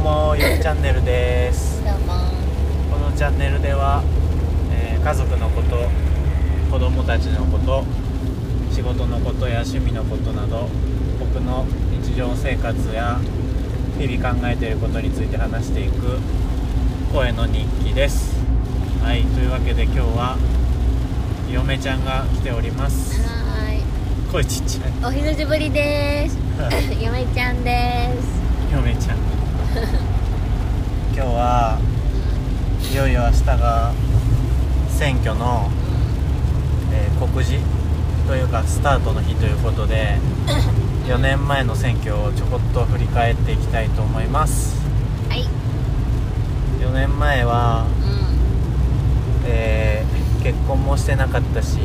もゆきチャンネルです。どうも。このチャンネルでは、えー家族のこと子供たちのこと仕事のことや趣味のことなど僕の日常生活や日々考えていることについて話していく声の日記です。はいというわけで今日は嫁ちゃんが来ております。は声ちっちゃい。お久しぶりです。嫁ちゃんです。嫁ちゃん 今日はいよいよ明日が選挙の、えー告示というかスタートの日ということで 4年前の選挙をちょこっと振り返っていきたいと思います。はい。4年前は、うえー結婚もしてなかったし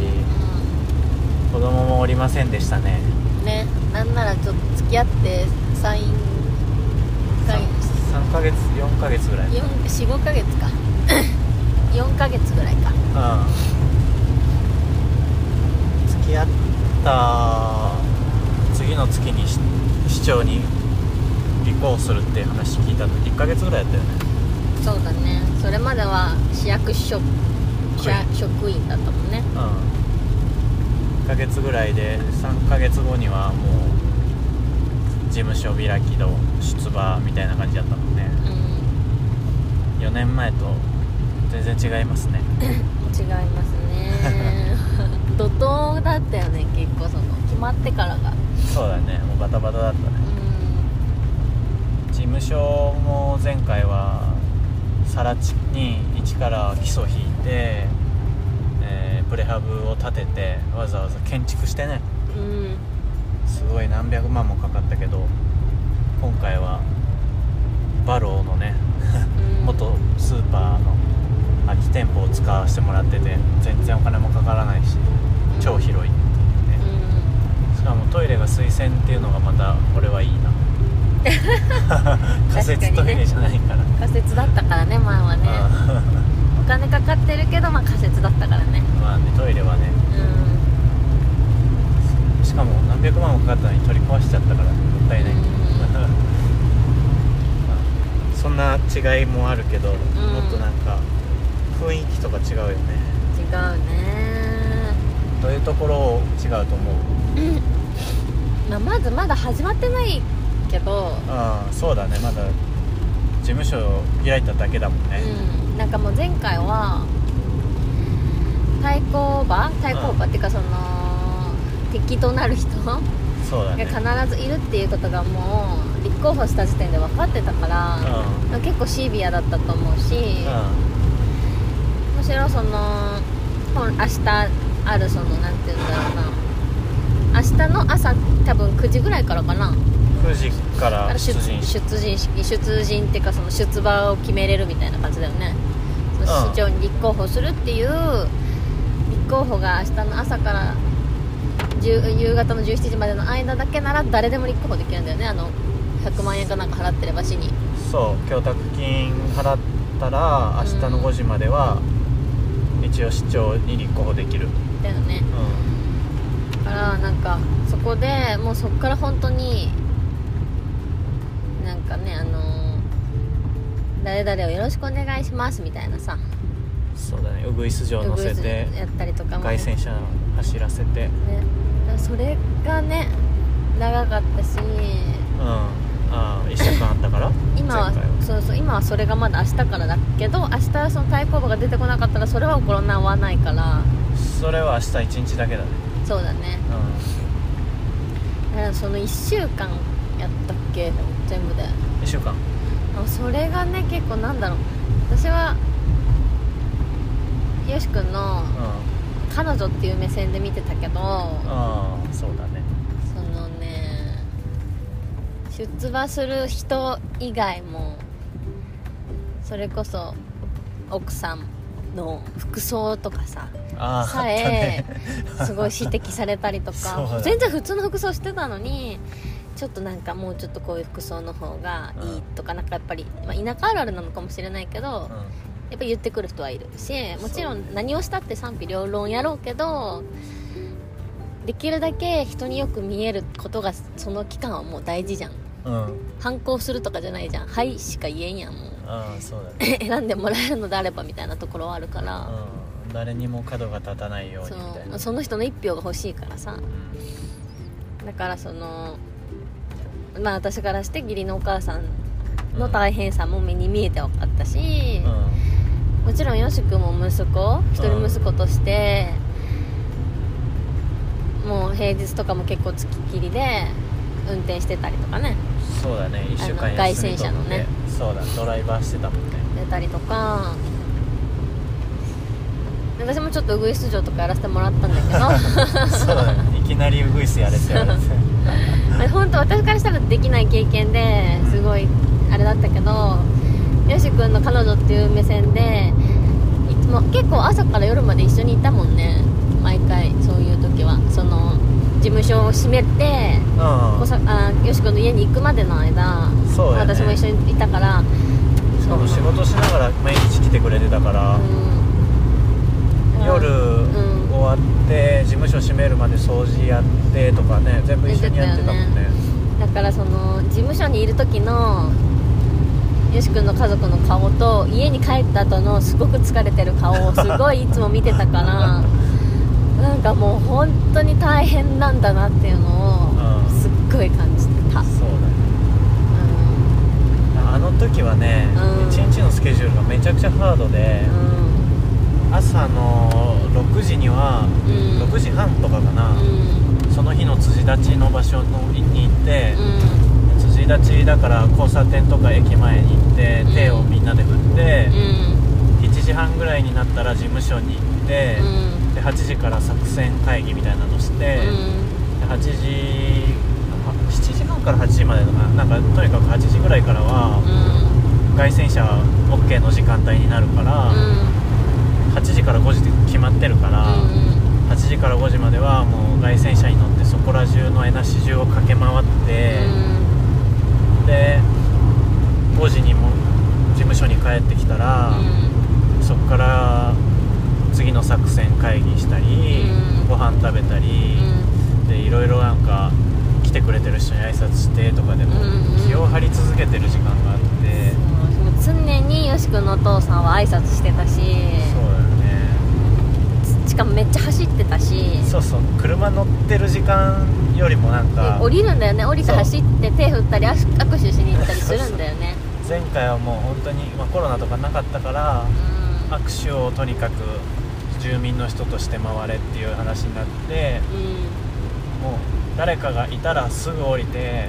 子供もおりませんでしたね。んねなんならちょっと付き合って3 3ヶ月4ヶ月ぐらい。45ヶ月か。4ヶ月ぐらいか。うん。付き合った次の月にし市長に立候補するっていう話聞いたの。1ヶ月ぐらいやったよね。そうだね。それまでは市役所職員。だったもんね。うん。1ヶ月ぐらいで3ヶ月後にはもう事務所開きの出馬みたいな感じだったもんね。うん。4年前と全然違いますね。違いますね。怒涛だったよね結構その。決まってからが。そうだね。もうバタバタだったね。う事務所も前回は更地に一から基礎引いて、えープレハブを建ててわざわざ建築してね。んうん。すごい何百万もかかったけど今回はバローのねうん。元スーパーの空き店舗を使わせてもらってて全然お金もかからないし超広いっていうね。しかもトイレが水洗っていうのがまたこれはいいな。仮設トイレじゃないから、仮設だったからね前はね。あお金かかってるけどまあ仮設だったからね。ーまあねトイレはね。うしかも何百万もかかったのに取り壊しちゃったからもったいない、うんそんな違いもあるけど、もっとなんか雰囲気とか違うよね。ん違うね。どういうところ違うと思う？まあまずまだ始まってないけど。ああそうだね。まだ事務所を開いただけだもんね、うん。なんかもう前回は対抗馬？対抗馬っていうかその敵となる人がそうだね。必ずいるっていうことがもう立候補した時点で分かってたからう結構シビアだったと思うしむしろその本明日あるそのなんて言うんだろうな。明日の朝多分9時ぐらいからかな。9時から出陣し出陣式。出陣っていうかその出馬を決めれるみたいな感じだよね、うん。市長に立候補するっていう立候補が明日の朝から10夕方の17時までの間だけなら誰でも立候補できるんだよね。あの100万円かなんか払ってれば市に。そう供託金払ったら明日の5時までは一応市長に立候補できる。だよね。うだからなんかそこでもうそこから本当になんかねあのー誰々をよろしくお願いしますみたいなさ。んそうだね。ウグイス城乗せてやったりとかも凱旋車走らせて。ね、それがね長かったしうんああ1週間あったから？今はそうそう今はそれがまだ明日からだけど明日その対抗馬が出てこなかったらそれは行わないから。それは明日1日だけだね。そうだね。うだからその1週間やったっけ？全部で。ん1週間。あそれがね結構なんだろう。私はよし君のうん。彼女っていう目線で見てたけどああそうだね出馬する人以外もそれこそ奥さんの服装とかささえすごい指摘されたりとか。全然普通の服装してたのにちょっとなんかもうちょっとこういう服装の方がいいとかなんかやっぱり、まあ、田舎あるあるなのかもしれないけどうん。やっぱ言ってくる人はいるしもちろん何をしたって賛否両論やろうけどできるだけ人によく見えることがその期間はもう大事じゃんうん反抗するとかじゃないじゃん「はい」しか言えんやんもう。ああそうだね。選んでもらえるのであればみたいなところはあるから、うん。誰にも角が立たないようそにみたいな。う。その人の一票が欲しいからさ。うん。だからそのまあ私からして義理のお母さんの大変さも目に見えて分かったし、もちろんよし君も息子一人息子として、もう平日とかも結構付きっきりで運転してたりとかね。うんそうだね1週間外線車のね。そうだドライバーしてたもんね。出たりとか。私もちょっとウグイス嬢とかやらせてもらったんだけど。そうだねいきなりウグイスやれって言われて。本当私からしたらできない経験ですごいあれだったけどよし君の彼女っていう目線でいつも結構朝から夜まで一緒にいたもんね。毎回そういう時は。その事務所を閉めてうん。あよし君の家に行くまでの間、ね。私も一緒にいたからしかも仕事しながら毎日来てくれてたから、うん。夜うん。終わって事務所閉めるまで掃除やってとかね全部一緒にやってたもんね。だからその事務所にいる時のよし君の家族の顔と家に帰った後のすごく疲れてる顔をすごいいつも見てたからなんかもう本当に大変なんだなっていうのをうん。すっごい感じてた、うんそうだね。あの時はね、うん。一日のスケジュールがめちゃくちゃハードで、朝の6時には、うん。6時半とかかな、うん。その日の辻立ちの場所のに行って、うん。辻立ちだから交差点とか駅前に行って、うん。手をみんなで振ってう、ん。7時半ぐらいになったら事務所に行って、8時から作戦会議みたいなのして、で8時あ7時半から8時までかななんかとにかく8時ぐらいからはうん。凱旋車 OK の時間帯になるから、8時から5時で決まってるから、8時から5時まではもう凱旋車に乗ってそこら中の江梨中を駆け回って、で5時にも事務所に帰ってきたら、そこから次の作戦会議したり、うん。ご飯食べたり、でいろいろなんか来てくれてる人に挨拶してとかでもうんうん。気を張り続けてる時間があって、常によし君のお父さんは挨拶してたしそうだよね。しかもめっちゃ走ってたし。そうそう。車乗ってる時間よりもなんでか降りるんだよね。降りて走って手振ったり握握手しに行ったりするんだよね。前回はもう本当に、まあ、コロナとかなかったからうん。握手をとにかく住民の人として回れっていう話になってうもう誰かがいたらすぐ降りて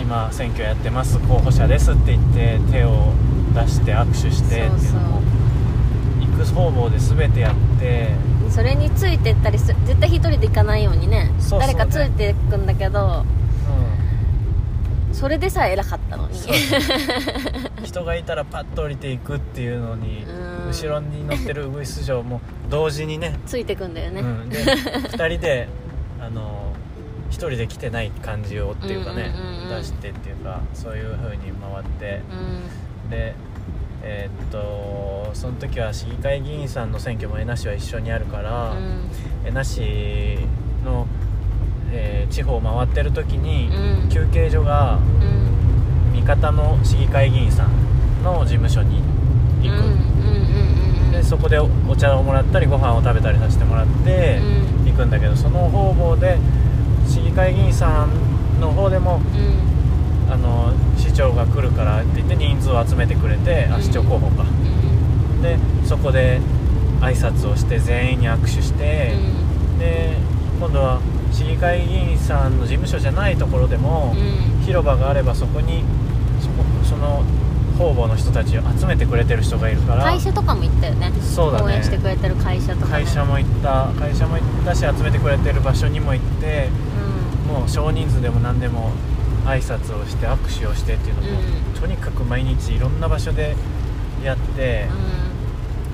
今選挙やってます候補者ですって言って手を出して握手してっていうのも行く方々で全てやってそれについてったりす絶対一人で行かないようにね。誰かついていくんだけどうそれでさえ偉かったのに。人がいたらパッと降りていくっていうのにうん後ろに乗ってるウグイス嬢も同時にね。ついてくんだよね、うん、で2人であの1人で来てない感じをっていうかね、うんうん出してっていうかそういう風に回って。うん。でえーっとその時は市議会議員さんの選挙も江那市は一緒にあるから、江那市の、えー地方を回ってる時に、うん。休憩所がうん。味方の市議会議員さんの事務所に行く、そこでおお茶をもらったりご飯を食べたりさせてもらってうん。行くんだけどその方々で市議会議員さんの方でもうん。あの市長が来るからって言って人数を集めてくれて、あうん。市長候補か。うん。でそこで挨拶をして全員に握手して、で今度は市議会議員さんの事務所じゃないところでも、うん。広場があればそこにその方々の人たちを集めてくれてる人がいるから会社とかも行ったよね。そうだね。応援してくれてる会社とか、ね、会社も行った。会社も行ったし集めてくれてる場所にも行ってうもう少人数でも何でも挨拶をして握手をしてっていうのも、うん。とにかく毎日いろんな場所でやって、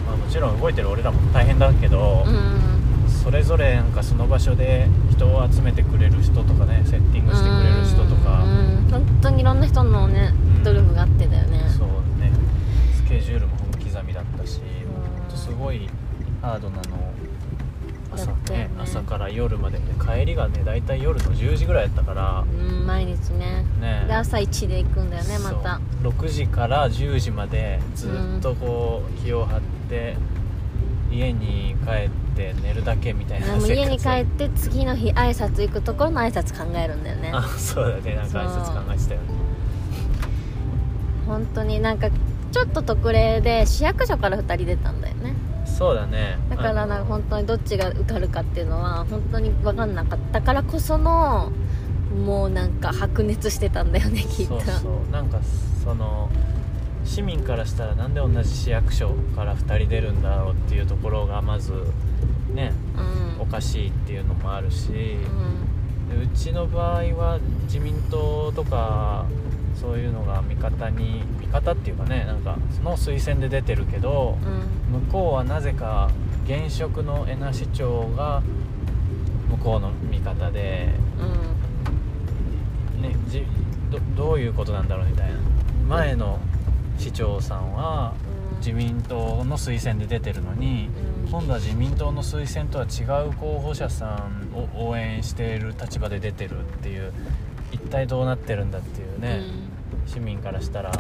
まあ、もちろん動いてる俺らも大変だけど、んうんうん。それぞれなんかその場所で人を集めてくれる人とかねセッティングしてくれる人とか、うん。うん。本当にいろんな人のねうん。努力があってだよねケジュールも本刻みだったし、んほんとすごいハードなの。を朝ねね。朝から夜まで。で帰りがね大体夜の10時ぐらいやったから。うん毎日ね。ね。で朝1で行くんだよねまた。そう6時から10時までずっとこう気を張って家に帰って寝るだけみたいな家に帰っって次の日挨拶行くところの挨拶考えるんだよね。あそうだね。なんか挨拶考えてたよね。本当になんかちょっと特例で市役所から2人出たんだよね。そうだね。だからなんか本当にどっちが受かるかっていうのは本当に分かんなかったからこそのもうなんか白熱してたんだよねきっと。そうそう。なんかその市民からしたらなんで同じ市役所から2人出るんだろうっていうところがまずねうん。おかしいっていうのもあるし、うん。でうちの場合は自民党とかそういうのが味方に味方っていうかねなんかその推薦で出てるけどうん。向こうはなぜか現職の江那市長が向こうの味方で、うん。ね、じどどういうことなんだろうみたいな。前の市長さんは自民党の推薦で出てるのにうん。今度は自民党の推薦とは違う候補者さんを応援している立場で出てるっていう一体どうなってるんだっていうね、市民からしたら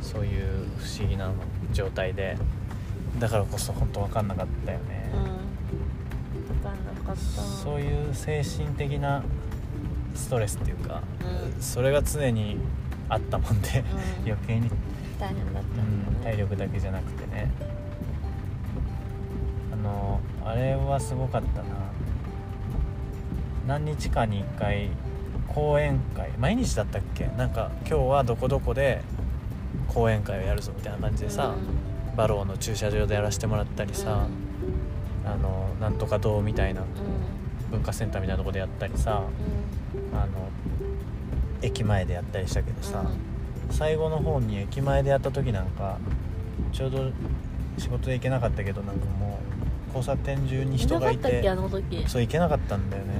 そういう不思議な状態でだからこそ本当分かんなかったよね、うん。分かんなかった。そういう精神的なストレスっていうか、うん。それが常にあったもんで、うん。余計に、大変だったうん体力だけじゃなくてね。あのあれはすごかったな。何日かに1回講演会毎日だったっけ？なんか今日はどこどこで講演会をやるぞみたいな感じでさ、バローの駐車場でやらせてもらったりさ、あのなんとか堂みたいなうん。文化センターみたいなとこでやったりさあの駅前でやったりしたけどさ、最後の方に駅前でやった時なんかちょうど仕事で行けなかったけどなんかもう交差点中に人がいてそう行けなかったんだよね。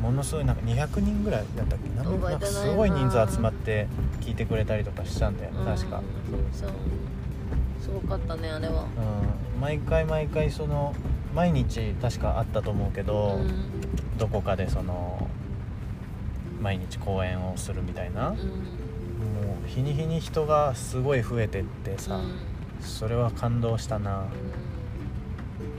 ものすごいなんか200人ぐらいだったっけ？なんかすごい人数集まって聞いてくれたりとかしたんだよね確か、うんそう。すごかったねあれは。うん、毎回毎回その毎日確かあったと思うけど、うん。どこかでその毎日公演をするみたいな、うん。もう日に日に人がすごい増えてってさ、うん。それは感動したな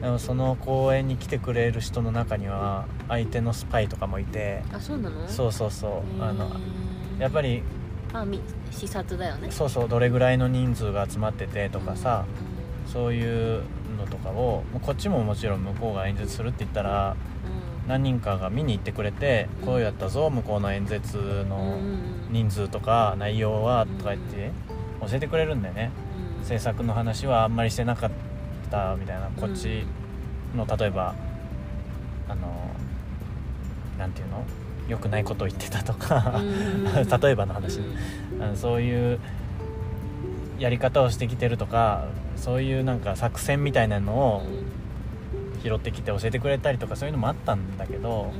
でもその公演に来てくれる人の中には相手のスパイとかもいて。あそうなの？そうそうそう。あのやっぱりあみ視察だよね。そうそうどれぐらいの人数が集まっててとかさ、そういうのとかをこっちももちろん向こうが演説するって言ったら何人かが見に行ってくれてうん。こうやったぞ向こうの演説の人数とか内容はとか言って教えてくれるんだよね。制作の話はあんまりしてなかったみたいなこっちの例えばあのなんていうの？良くないことを言ってたとか 例えばの話ね。あのそういうやり方をしてきてるとかそういうなんか作戦みたいなのを拾ってきて教えてくれたりとかそういうのもあったんだけど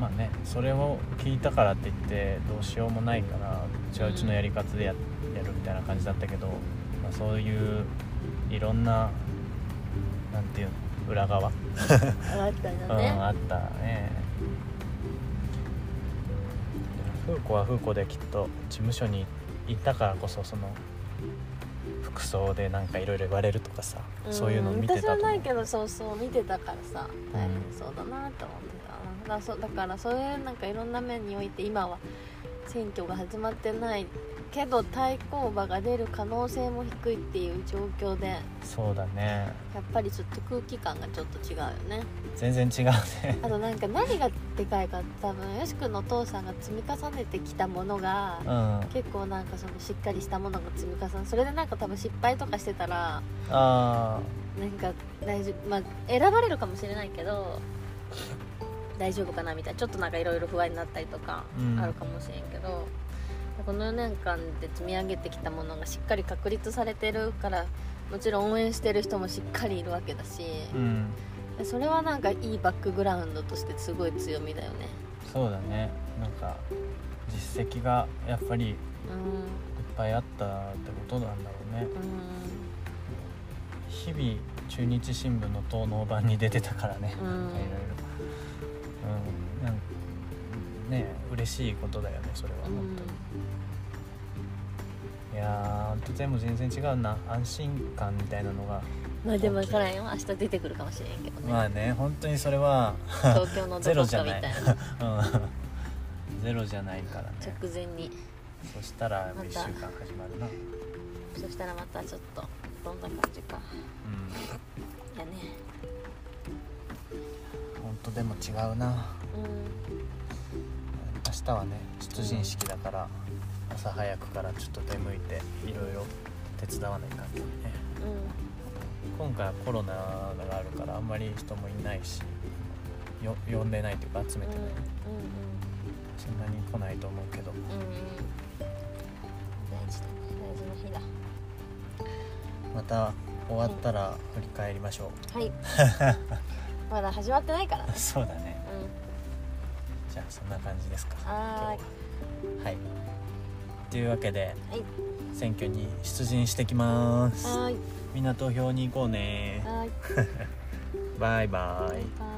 まあねそれを聞いたからって言ってどうしようもないからうちはうちのやり方でややるみたいな感じだったけど、まあ、そういういろんななんていうの裏側、あったんうん、あったね。風子は風子できっと事務所に行ったからこそその服装でなんかいろいろ言われるとかさ、そういうのを見て私はたと思う。ないけどそうそう見てたからさ大変そうだなって思ってた。だからそうだからそういうなんかいろんな面において今は選挙が始まってないけど対抗馬が出る可能性も低いっていう状況でそうだね。やっぱりちょっと空気感がちょっと違うよね。全然違うね。あとなんか何がでかいか多分よし君のお父さんが積み重ねてきたものがうん。結構なんかそのしっかりしたものが積み重ねそれでなんか多分失敗とかしてたらあなんか大丈夫まあ選ばれるかもしれないけど大丈夫かなみたいなちょっとなんかいろいろ不安になったりとかうん。あるかもしれんけど、この4年間で積み上げてきたものがしっかり確立されてるからもちろん応援してる人もしっかりいるわけだし、あうん。でそれはなんかいいバックグラウンドとしてすごい強みだよね。そうだね。なんか実績がやっぱりいっうんぱいあったってことなんだろうね。うん。日々中日新聞の東能版に出てたからね、うん。なんかいろいろ。うん。なんね嬉しいことだよねそれは本当に、いやーほんと全部全然違うな。安心感みたいなのがまあでも分からんよ明日出てくるかもしれんけどね、まあね本当にそれは東京のどゼロこじゃな。いかみたい。なうん。ゼロじゃないからね。直前に。そしたらまた1週間始まるな。そしたらまたちょっとどんな感じか。うん。やね。本当でも違うな。う明日はね出陣式だから朝早くからちょっと出向いていろいろ手伝わないかんけどね。んうん。今回はコロナがあるからあんまり人もいないしよ呼んでないというか集めてない、そんなに来ないと思うけど。うんうん。うんうん大事だね大事な日だ。また終わったら振り返りましょはい。まだ始まってないからね。うそうだね。うじゃあそんな感じですか。んは今日は。はい。というわけではい。選挙に出陣してきます。みんな投票に行こうね。バイバイ